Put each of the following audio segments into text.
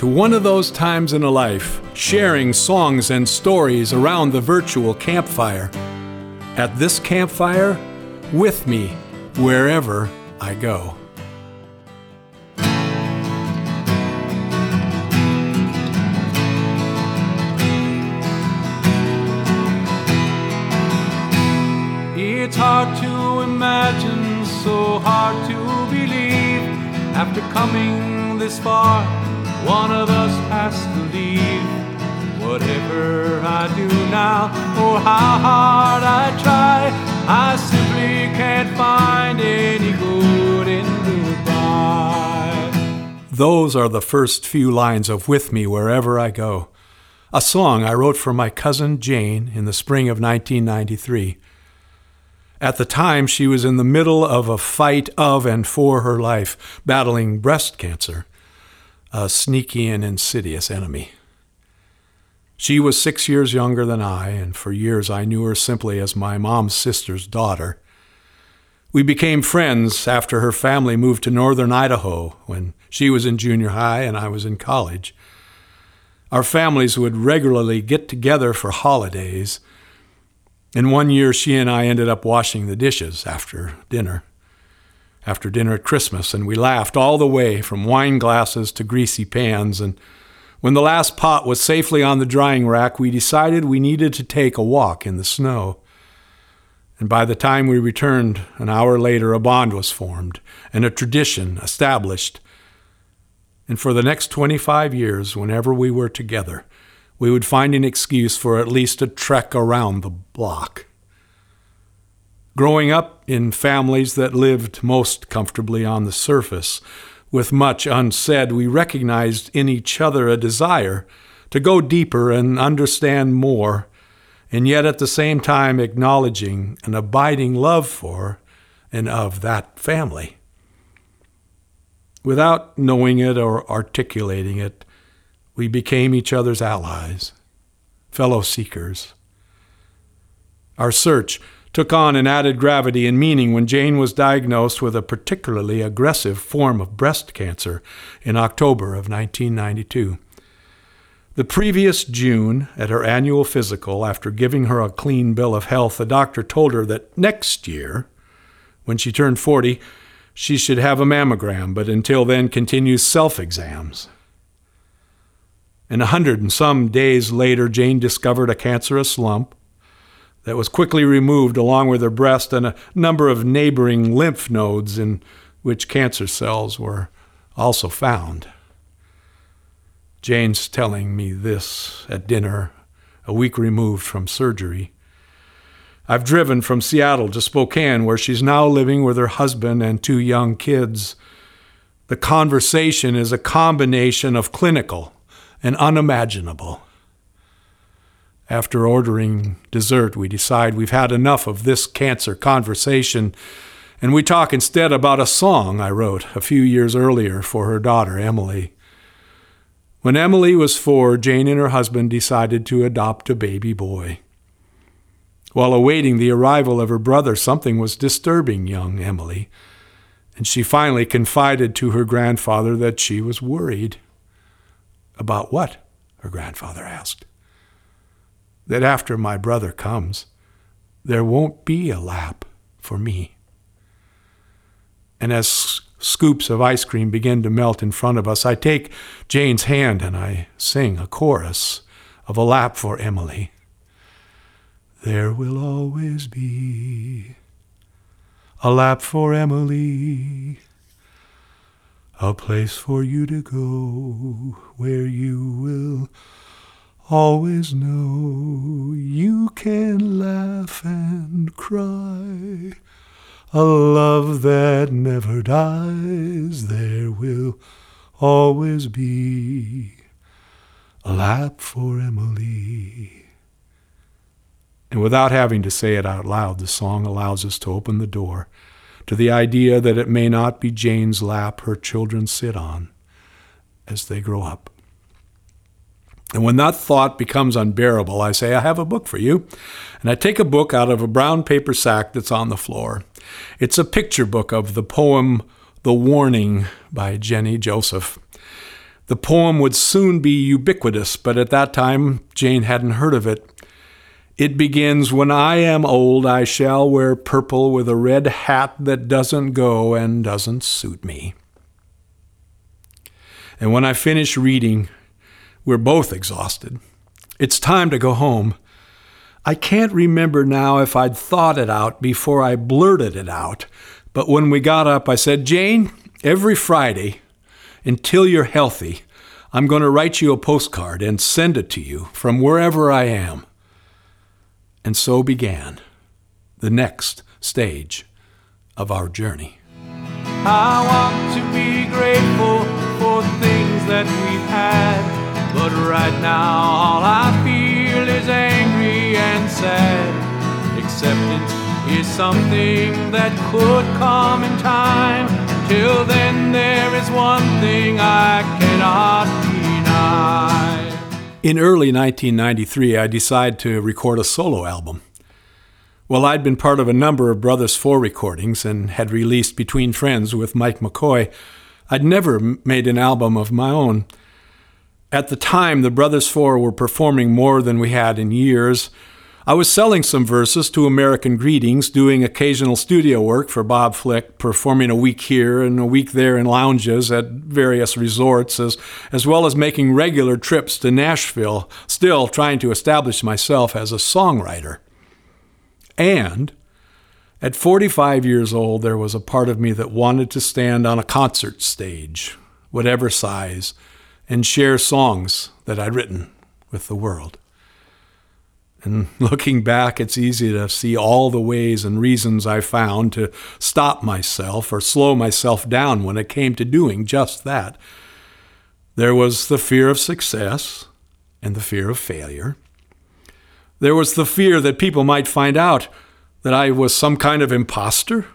To one of those times in a life, sharing songs and stories around the virtual campfire. At this campfire, with me, wherever I go. It's hard to imagine, so hard to believe. After coming this far, one of us has to leave. Whatever I do now, or how hard I try, I simply can't find any good in goodbye. Those are the first few lines of With Me Wherever I Go, a song I wrote for my cousin Jane in the spring of 1993. At the time, she was in the middle of a fight of and for her life, battling breast cancer, a sneaky and insidious enemy. She was six years younger than I, and for years I knew her simply as my mom's sister's daughter. We became friends after her family moved to northern Idaho when she was in junior high and I was in college. Our families would regularly get together for holidays and one year, she and I ended up washing the dishes after dinner. After dinner at Christmas, and we laughed all the way from wine glasses to greasy pans. And when the last pot was safely on the drying rack, we decided we needed to take a walk in the snow. And by the time we returned an hour later, a bond was formed and a tradition established. And for the next 25 years, whenever we were together, we would find an excuse for at least a trek around the block. Growing up in families that lived most comfortably on the surface, with much unsaid, we recognized in each other a desire to go deeper and understand more, and yet at the same time acknowledging an abiding love for and of that family. Without knowing it or articulating it, we became each other's allies, fellow seekers. Our search took on an added gravity and meaning when Jane was diagnosed with a particularly aggressive form of breast cancer in October of 1992. The previous June, at her annual physical, after giving her a clean bill of health, the doctor told her that next year, when she turned 40, she should have a mammogram, but until then continue self exams. And a hundred and some days later, Jane discovered a cancerous lump that was quickly removed along with her breast and a number of neighboring lymph nodes in which cancer cells were also found. Jane's telling me this at dinner, a week removed from surgery. I've driven from Seattle to Spokane, where she's now living with her husband and two young kids. The conversation is a combination of clinical and unimaginable. After ordering dessert, we decide we've had enough of this cancer conversation, and we talk instead about a song I wrote a few years earlier for her daughter, Emily. When Emily was four, Jane and her husband decided to adopt a baby boy. While awaiting the arrival of her brother, something was disturbing young Emily, and she finally confided to her grandfather that she was worried. About what? her grandfather asked. That after my brother comes, there won't be a lap for me. And as scoops of ice cream begin to melt in front of us, I take Jane's hand and I sing a chorus of a lap for Emily. There will always be a lap for Emily a place for you to go where you will always know you can laugh and cry. A love that never dies, there will always be a lap for Emily. And without having to say it out loud, the song allows us to open the door to the idea that it may not be Jane's lap her children sit on as they grow up. And when that thought becomes unbearable, I say, I have a book for you. And I take a book out of a brown paper sack that's on the floor. It's a picture book of the poem The Warning by Jenny Joseph. The poem would soon be ubiquitous, but at that time Jane hadn't heard of it. It begins When I am old, I shall wear purple with a red hat that doesn't go and doesn't suit me. And when I finish reading, we're both exhausted. It's time to go home. I can't remember now if I'd thought it out before I blurted it out, but when we got up, I said, Jane, every Friday, until you're healthy, I'm going to write you a postcard and send it to you from wherever I am. And so began the next stage of our journey. I want to be grateful for things that we've had, but right now all I feel is angry and sad. Acceptance is something that could come in time. Till then, there is one thing I cannot deny. In early 1993, I decided to record a solo album. Well, I'd been part of a number of Brothers Four recordings and had released Between Friends with Mike McCoy. I'd never made an album of my own. At the time, the Brothers Four were performing more than we had in years. I was selling some verses to American Greetings, doing occasional studio work for Bob Flick, performing a week here and a week there in lounges at various resorts, as, as well as making regular trips to Nashville, still trying to establish myself as a songwriter. And at 45 years old, there was a part of me that wanted to stand on a concert stage, whatever size, and share songs that I'd written with the world. And looking back, it's easy to see all the ways and reasons I found to stop myself or slow myself down when it came to doing just that. There was the fear of success and the fear of failure. There was the fear that people might find out that I was some kind of impostor.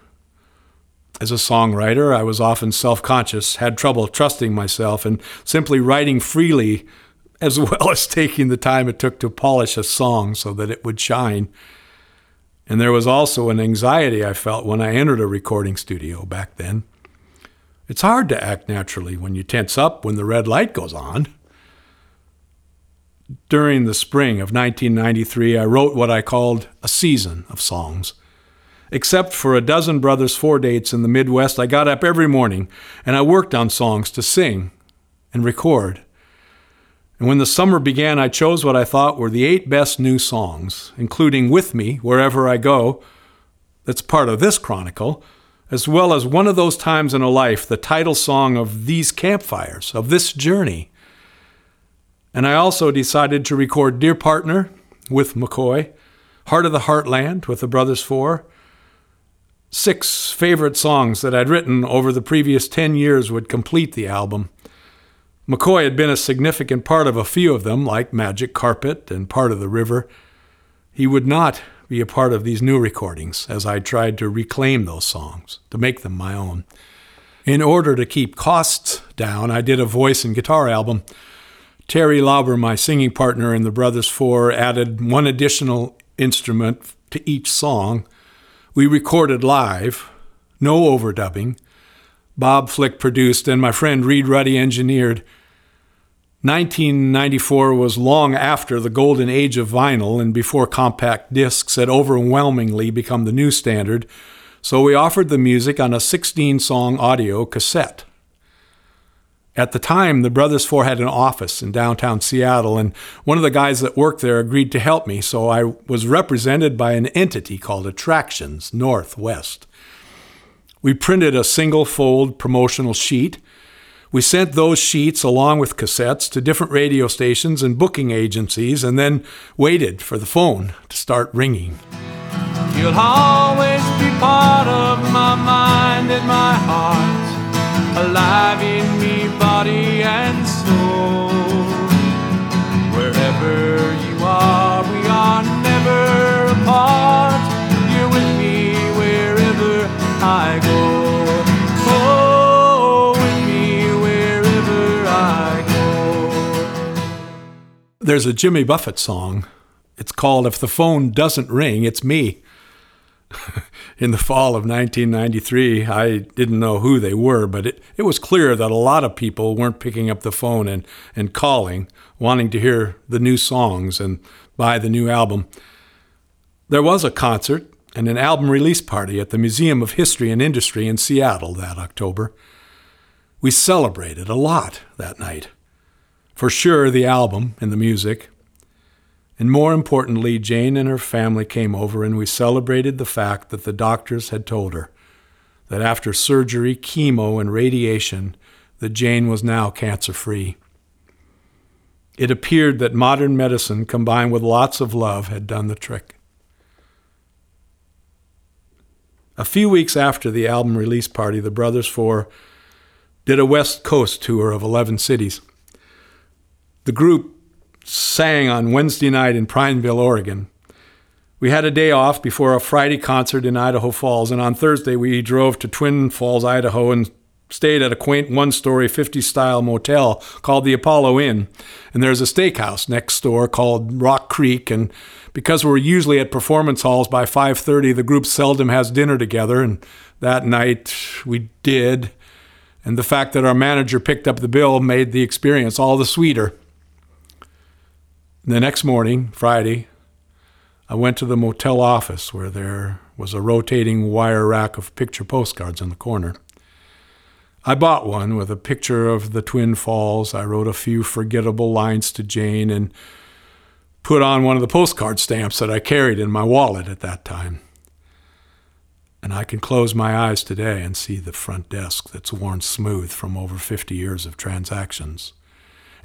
As a songwriter, I was often self conscious, had trouble trusting myself, and simply writing freely as well as taking the time it took to polish a song so that it would shine. And there was also an anxiety I felt when I entered a recording studio back then. It's hard to act naturally when you tense up when the red light goes on. During the spring of 1993, I wrote what I called a season of songs. Except for a dozen Brothers Four dates in the Midwest, I got up every morning and I worked on songs to sing and record. And when the summer began, I chose what I thought were the eight best new songs, including With Me, Wherever I Go, that's part of this chronicle, as well as One of Those Times in a Life, the title song of these campfires, of this journey. And I also decided to record Dear Partner with McCoy, Heart of the Heartland with the Brothers Four. Six favorite songs that I'd written over the previous 10 years would complete the album. McCoy had been a significant part of a few of them, like Magic Carpet and Part of the River. He would not be a part of these new recordings as I tried to reclaim those songs, to make them my own. In order to keep costs down, I did a voice and guitar album. Terry Lauber, my singing partner in the Brothers Four, added one additional instrument to each song. We recorded live, no overdubbing, Bob Flick produced, and my friend Reed Ruddy engineered. 1994 was long after the golden age of vinyl and before compact discs had overwhelmingly become the new standard, so we offered the music on a 16 song audio cassette. At the time, the Brothers Four had an office in downtown Seattle, and one of the guys that worked there agreed to help me, so I was represented by an entity called Attractions Northwest. We printed a single fold promotional sheet. We sent those sheets along with cassettes to different radio stations and booking agencies and then waited for the phone to start ringing. You'll always be part of my mind and my heart, alive body and soul. Wherever you are, we are never apart. You're oh, with me wherever I go. There's a Jimmy Buffett song. It's called If the Phone Doesn't Ring, It's Me. in the fall of 1993. I didn't know who they were, but it, it was clear that a lot of people weren't picking up the phone and, and calling, wanting to hear the new songs and buy the new album. There was a concert and an album release party at the Museum of History and Industry in Seattle that October. We celebrated a lot that night. For sure, the album and the music. And more importantly, Jane and her family came over and we celebrated the fact that the doctors had told her that after surgery, chemo, and radiation, that Jane was now cancer free. It appeared that modern medicine combined with lots of love had done the trick. A few weeks after the album release party, the Brothers Four did a West Coast tour of 11 cities. The group sang on Wednesday night in Prineville, Oregon. We had a day off before a Friday concert in Idaho Falls, and on Thursday we drove to Twin Falls, Idaho, and stayed at a quaint one story 50 style motel called the Apollo Inn. And there's a steakhouse next door called Rock Creek. And because we're usually at performance halls by 5:30, the group seldom has dinner together. And that night we did. And the fact that our manager picked up the bill made the experience all the sweeter. The next morning, Friday, I went to the motel office where there was a rotating wire rack of picture postcards in the corner. I bought one with a picture of the Twin Falls. I wrote a few forgettable lines to Jane and put on one of the postcard stamps that I carried in my wallet at that time. And I can close my eyes today and see the front desk that's worn smooth from over 50 years of transactions.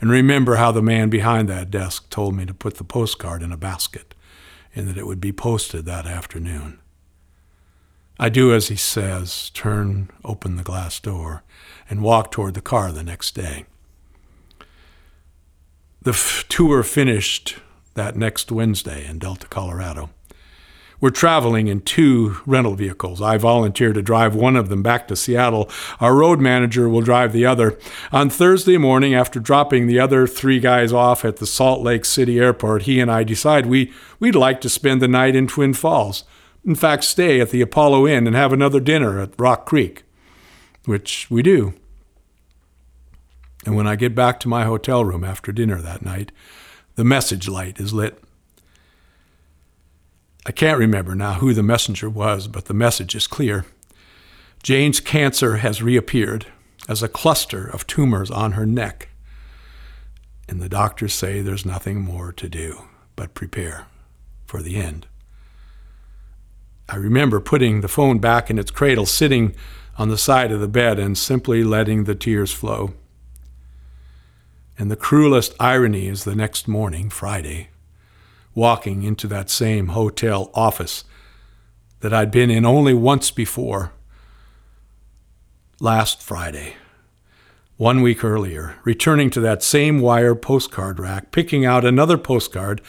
And remember how the man behind that desk told me to put the postcard in a basket and that it would be posted that afternoon. I do as he says, turn open the glass door, and walk toward the car the next day. The f- tour finished that next Wednesday in Delta, Colorado. We're traveling in two rental vehicles. I volunteer to drive one of them back to Seattle. Our road manager will drive the other. On Thursday morning, after dropping the other three guys off at the Salt Lake City airport, he and I decide we, we'd like to spend the night in Twin Falls in fact, stay at the Apollo Inn and have another dinner at Rock Creek, which we do. And when I get back to my hotel room after dinner that night, the message light is lit. I can't remember now who the messenger was, but the message is clear. Jane's cancer has reappeared as a cluster of tumors on her neck, and the doctors say there's nothing more to do but prepare for the end. I remember putting the phone back in its cradle, sitting on the side of the bed, and simply letting the tears flow. And the cruelest irony is the next morning, Friday, walking into that same hotel office that I'd been in only once before, last Friday, one week earlier, returning to that same wire postcard rack, picking out another postcard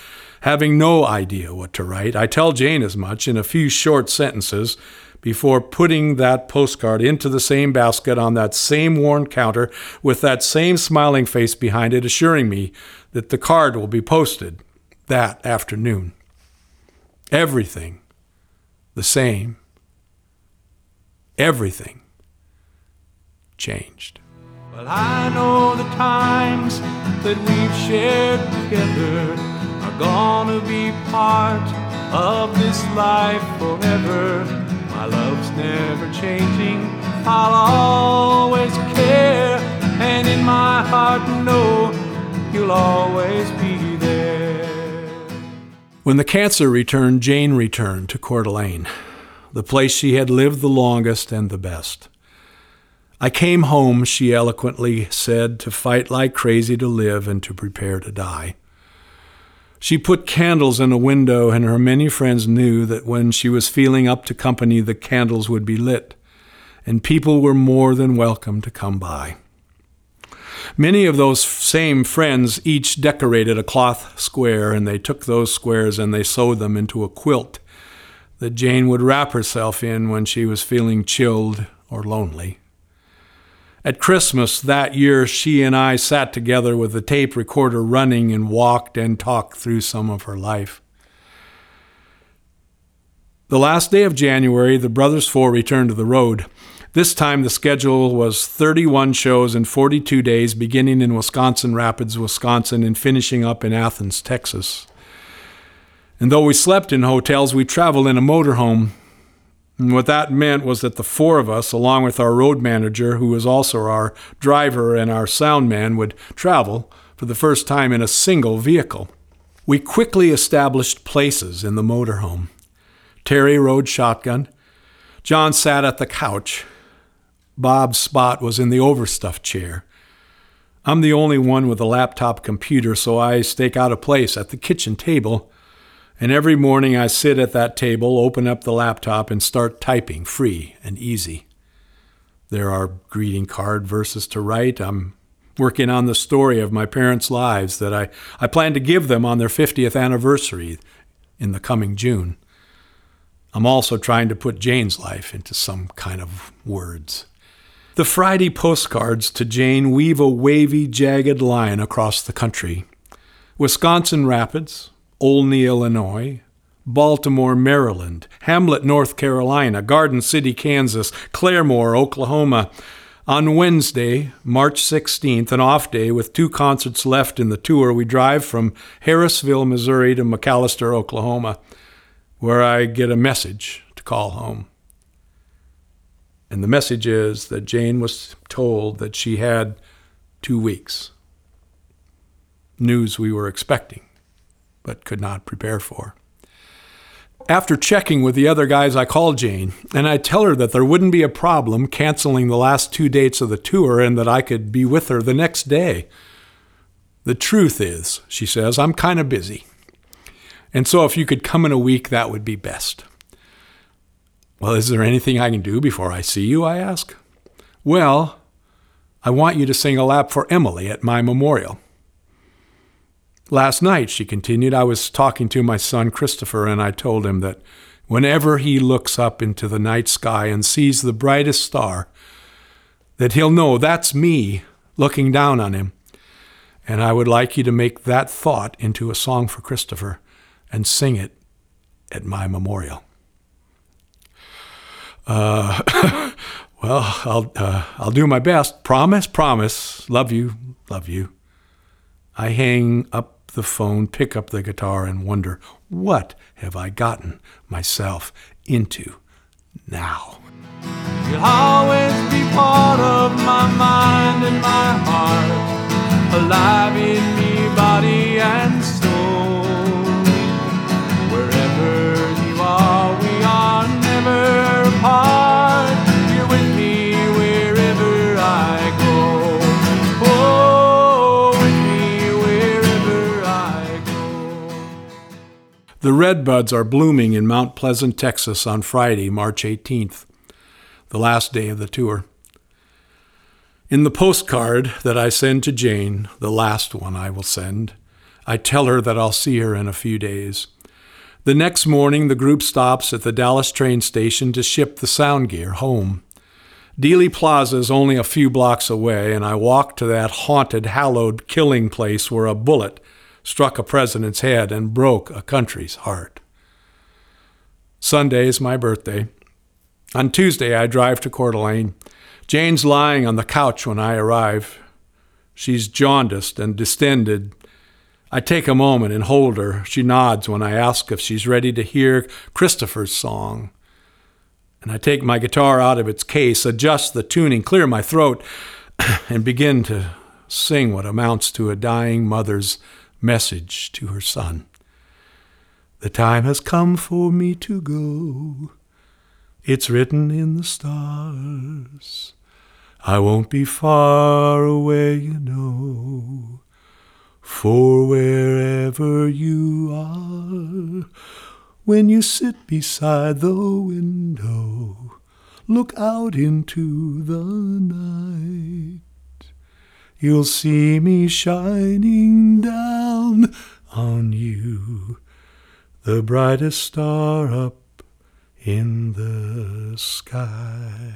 having no idea what to write. I tell Jane as much in a few short sentences before putting that postcard into the same basket on that same worn counter with that same smiling face behind it, assuring me that the card will be posted that afternoon. Everything the same. Everything changed. Well, I know the times that we've shared together are gonna be part of this life forever. My love's never changing, I'll always care, and in my heart know you'll always be. When the cancer returned, Jane returned to Coeur d'Alene, the place she had lived the longest and the best. I came home, she eloquently said, to fight like crazy to live and to prepare to die. She put candles in a window, and her many friends knew that when she was feeling up to company, the candles would be lit, and people were more than welcome to come by. Many of those same friends each decorated a cloth square, and they took those squares and they sewed them into a quilt that Jane would wrap herself in when she was feeling chilled or lonely. At Christmas that year, she and I sat together with the tape recorder running and walked and talked through some of her life. The last day of January, the Brothers Four returned to the road. This time, the schedule was 31 shows in 42 days, beginning in Wisconsin Rapids, Wisconsin, and finishing up in Athens, Texas. And though we slept in hotels, we traveled in a motorhome. And what that meant was that the four of us, along with our road manager, who was also our driver and our sound man, would travel for the first time in a single vehicle. We quickly established places in the motorhome. Terry rode shotgun. John sat at the couch. Bob's spot was in the overstuffed chair. I'm the only one with a laptop computer, so I stake out a place at the kitchen table. And every morning I sit at that table, open up the laptop, and start typing free and easy. There are greeting card verses to write. I'm working on the story of my parents' lives that I, I plan to give them on their 50th anniversary in the coming June. I'm also trying to put Jane's life into some kind of words. The Friday postcards to Jane weave a wavy, jagged line across the country. Wisconsin Rapids, Olney, Illinois, Baltimore, Maryland, Hamlet, North Carolina, Garden City, Kansas, Claremore, Oklahoma. On Wednesday, March 16th, an off day with two concerts left in the tour, we drive from Harrisville, Missouri to McAlester, Oklahoma where I get a message to call home. And the message is that Jane was told that she had two weeks. News we were expecting, but could not prepare for. After checking with the other guys, I called Jane and I tell her that there wouldn't be a problem canceling the last two dates of the tour and that I could be with her the next day. The truth is, she says, I'm kind of busy. And so if you could come in a week, that would be best. Well, is there anything I can do before I see you? I ask. Well, I want you to sing a lap for Emily at my memorial. Last night, she continued, I was talking to my son Christopher, and I told him that whenever he looks up into the night sky and sees the brightest star, that he'll know that's me looking down on him. And I would like you to make that thought into a song for Christopher and sing it at my memorial. Uh, well, I'll, uh, I'll do my best. Promise, promise. Love you, love you. I hang up the phone, pick up the guitar, and wonder what have I gotten myself into now? You'll always be part of my mind and my heart, alive in me, The redbuds are blooming in Mount Pleasant, Texas on Friday, March 18th, the last day of the tour. In the postcard that I send to Jane, the last one I will send, I tell her that I'll see her in a few days. The next morning, the group stops at the Dallas train station to ship the sound gear home. Dealey Plaza is only a few blocks away, and I walk to that haunted, hallowed killing place where a bullet struck a president's head and broke a country's heart. Sunday is my birthday. On Tuesday, I drive to Coeur d'Alene. Jane's lying on the couch when I arrive. She's jaundiced and distended. I take a moment and hold her. She nods when I ask if she's ready to hear Christopher's song. And I take my guitar out of its case, adjust the tuning, clear my throat, and begin to sing what amounts to a dying mother's message to her son. The time has come for me to go. It's written in the stars. I won't be far away, you know. For wherever you are, when you sit beside the window, look out into the night. You'll see me shining down on you, the brightest star up in the sky.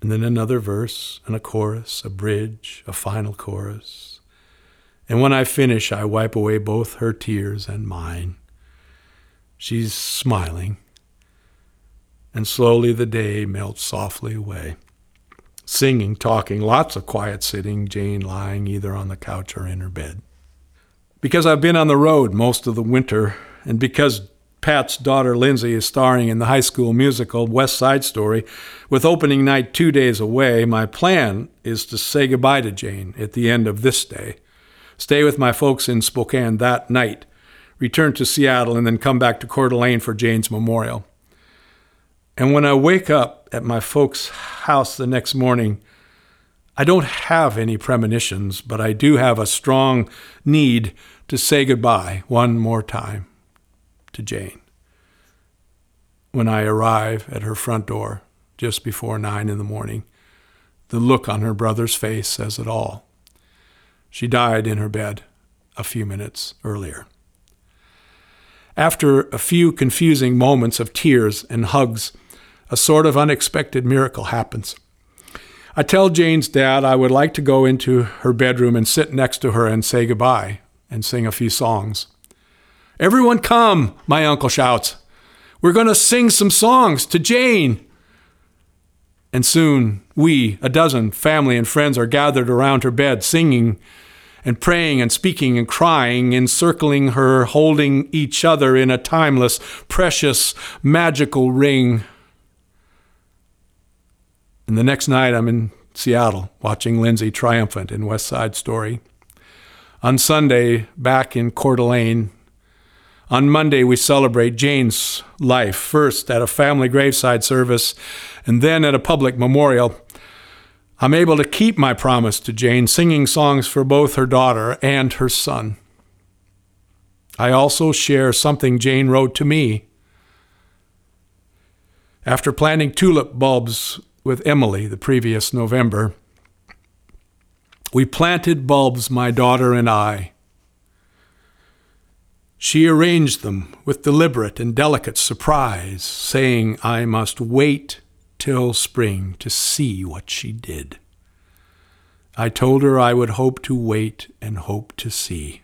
And then another verse and a chorus, a bridge, a final chorus. And when I finish, I wipe away both her tears and mine. She's smiling. And slowly the day melts softly away. Singing, talking, lots of quiet sitting, Jane lying either on the couch or in her bed. Because I've been on the road most of the winter, and because Pat's daughter Lindsay is starring in the high school musical West Side Story, with opening night two days away, my plan is to say goodbye to Jane at the end of this day, stay with my folks in Spokane that night, return to Seattle, and then come back to Coeur d'Alene for Jane's memorial. And when I wake up at my folks' house the next morning, I don't have any premonitions, but I do have a strong need to say goodbye one more time to Jane. When I arrive at her front door just before nine in the morning, the look on her brother's face says it all. She died in her bed a few minutes earlier. After a few confusing moments of tears and hugs, a sort of unexpected miracle happens. I tell Jane's dad I would like to go into her bedroom and sit next to her and say goodbye and sing a few songs. Everyone come, my uncle shouts. We're going to sing some songs to Jane. And soon we, a dozen, family and friends, are gathered around her bed, singing and praying and speaking and crying, encircling her, holding each other in a timeless, precious, magical ring. And the next night, I'm in Seattle watching Lindsay triumphant in West Side Story. On Sunday, back in Coeur d'Alene, on Monday, we celebrate Jane's life, first at a family graveside service and then at a public memorial. I'm able to keep my promise to Jane, singing songs for both her daughter and her son. I also share something Jane wrote to me. After planting tulip bulbs with Emily the previous November, we planted bulbs, my daughter and I. She arranged them with deliberate and delicate surprise, saying I must wait till spring to see what she did. I told her I would hope to wait and hope to see.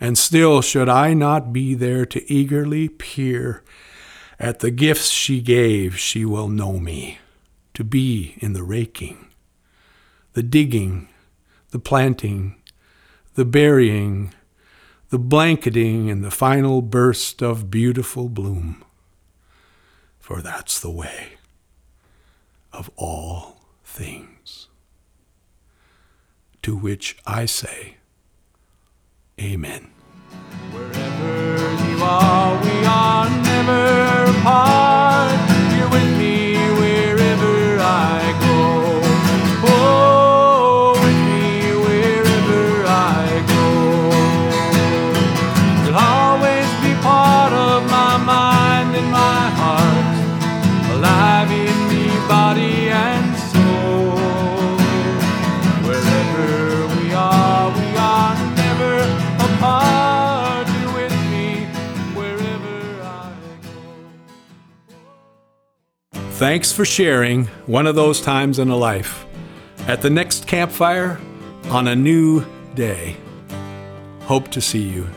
And still, should I not be there to eagerly peer at the gifts she gave, she will know me to be in the raking, the digging, the planting, the burying, the blanketing and the final burst of beautiful bloom. For that's the way of all things. To which I say, Amen. Wherever you are, we are never apart. Thanks for sharing one of those times in a life. At the next campfire on a new day. Hope to see you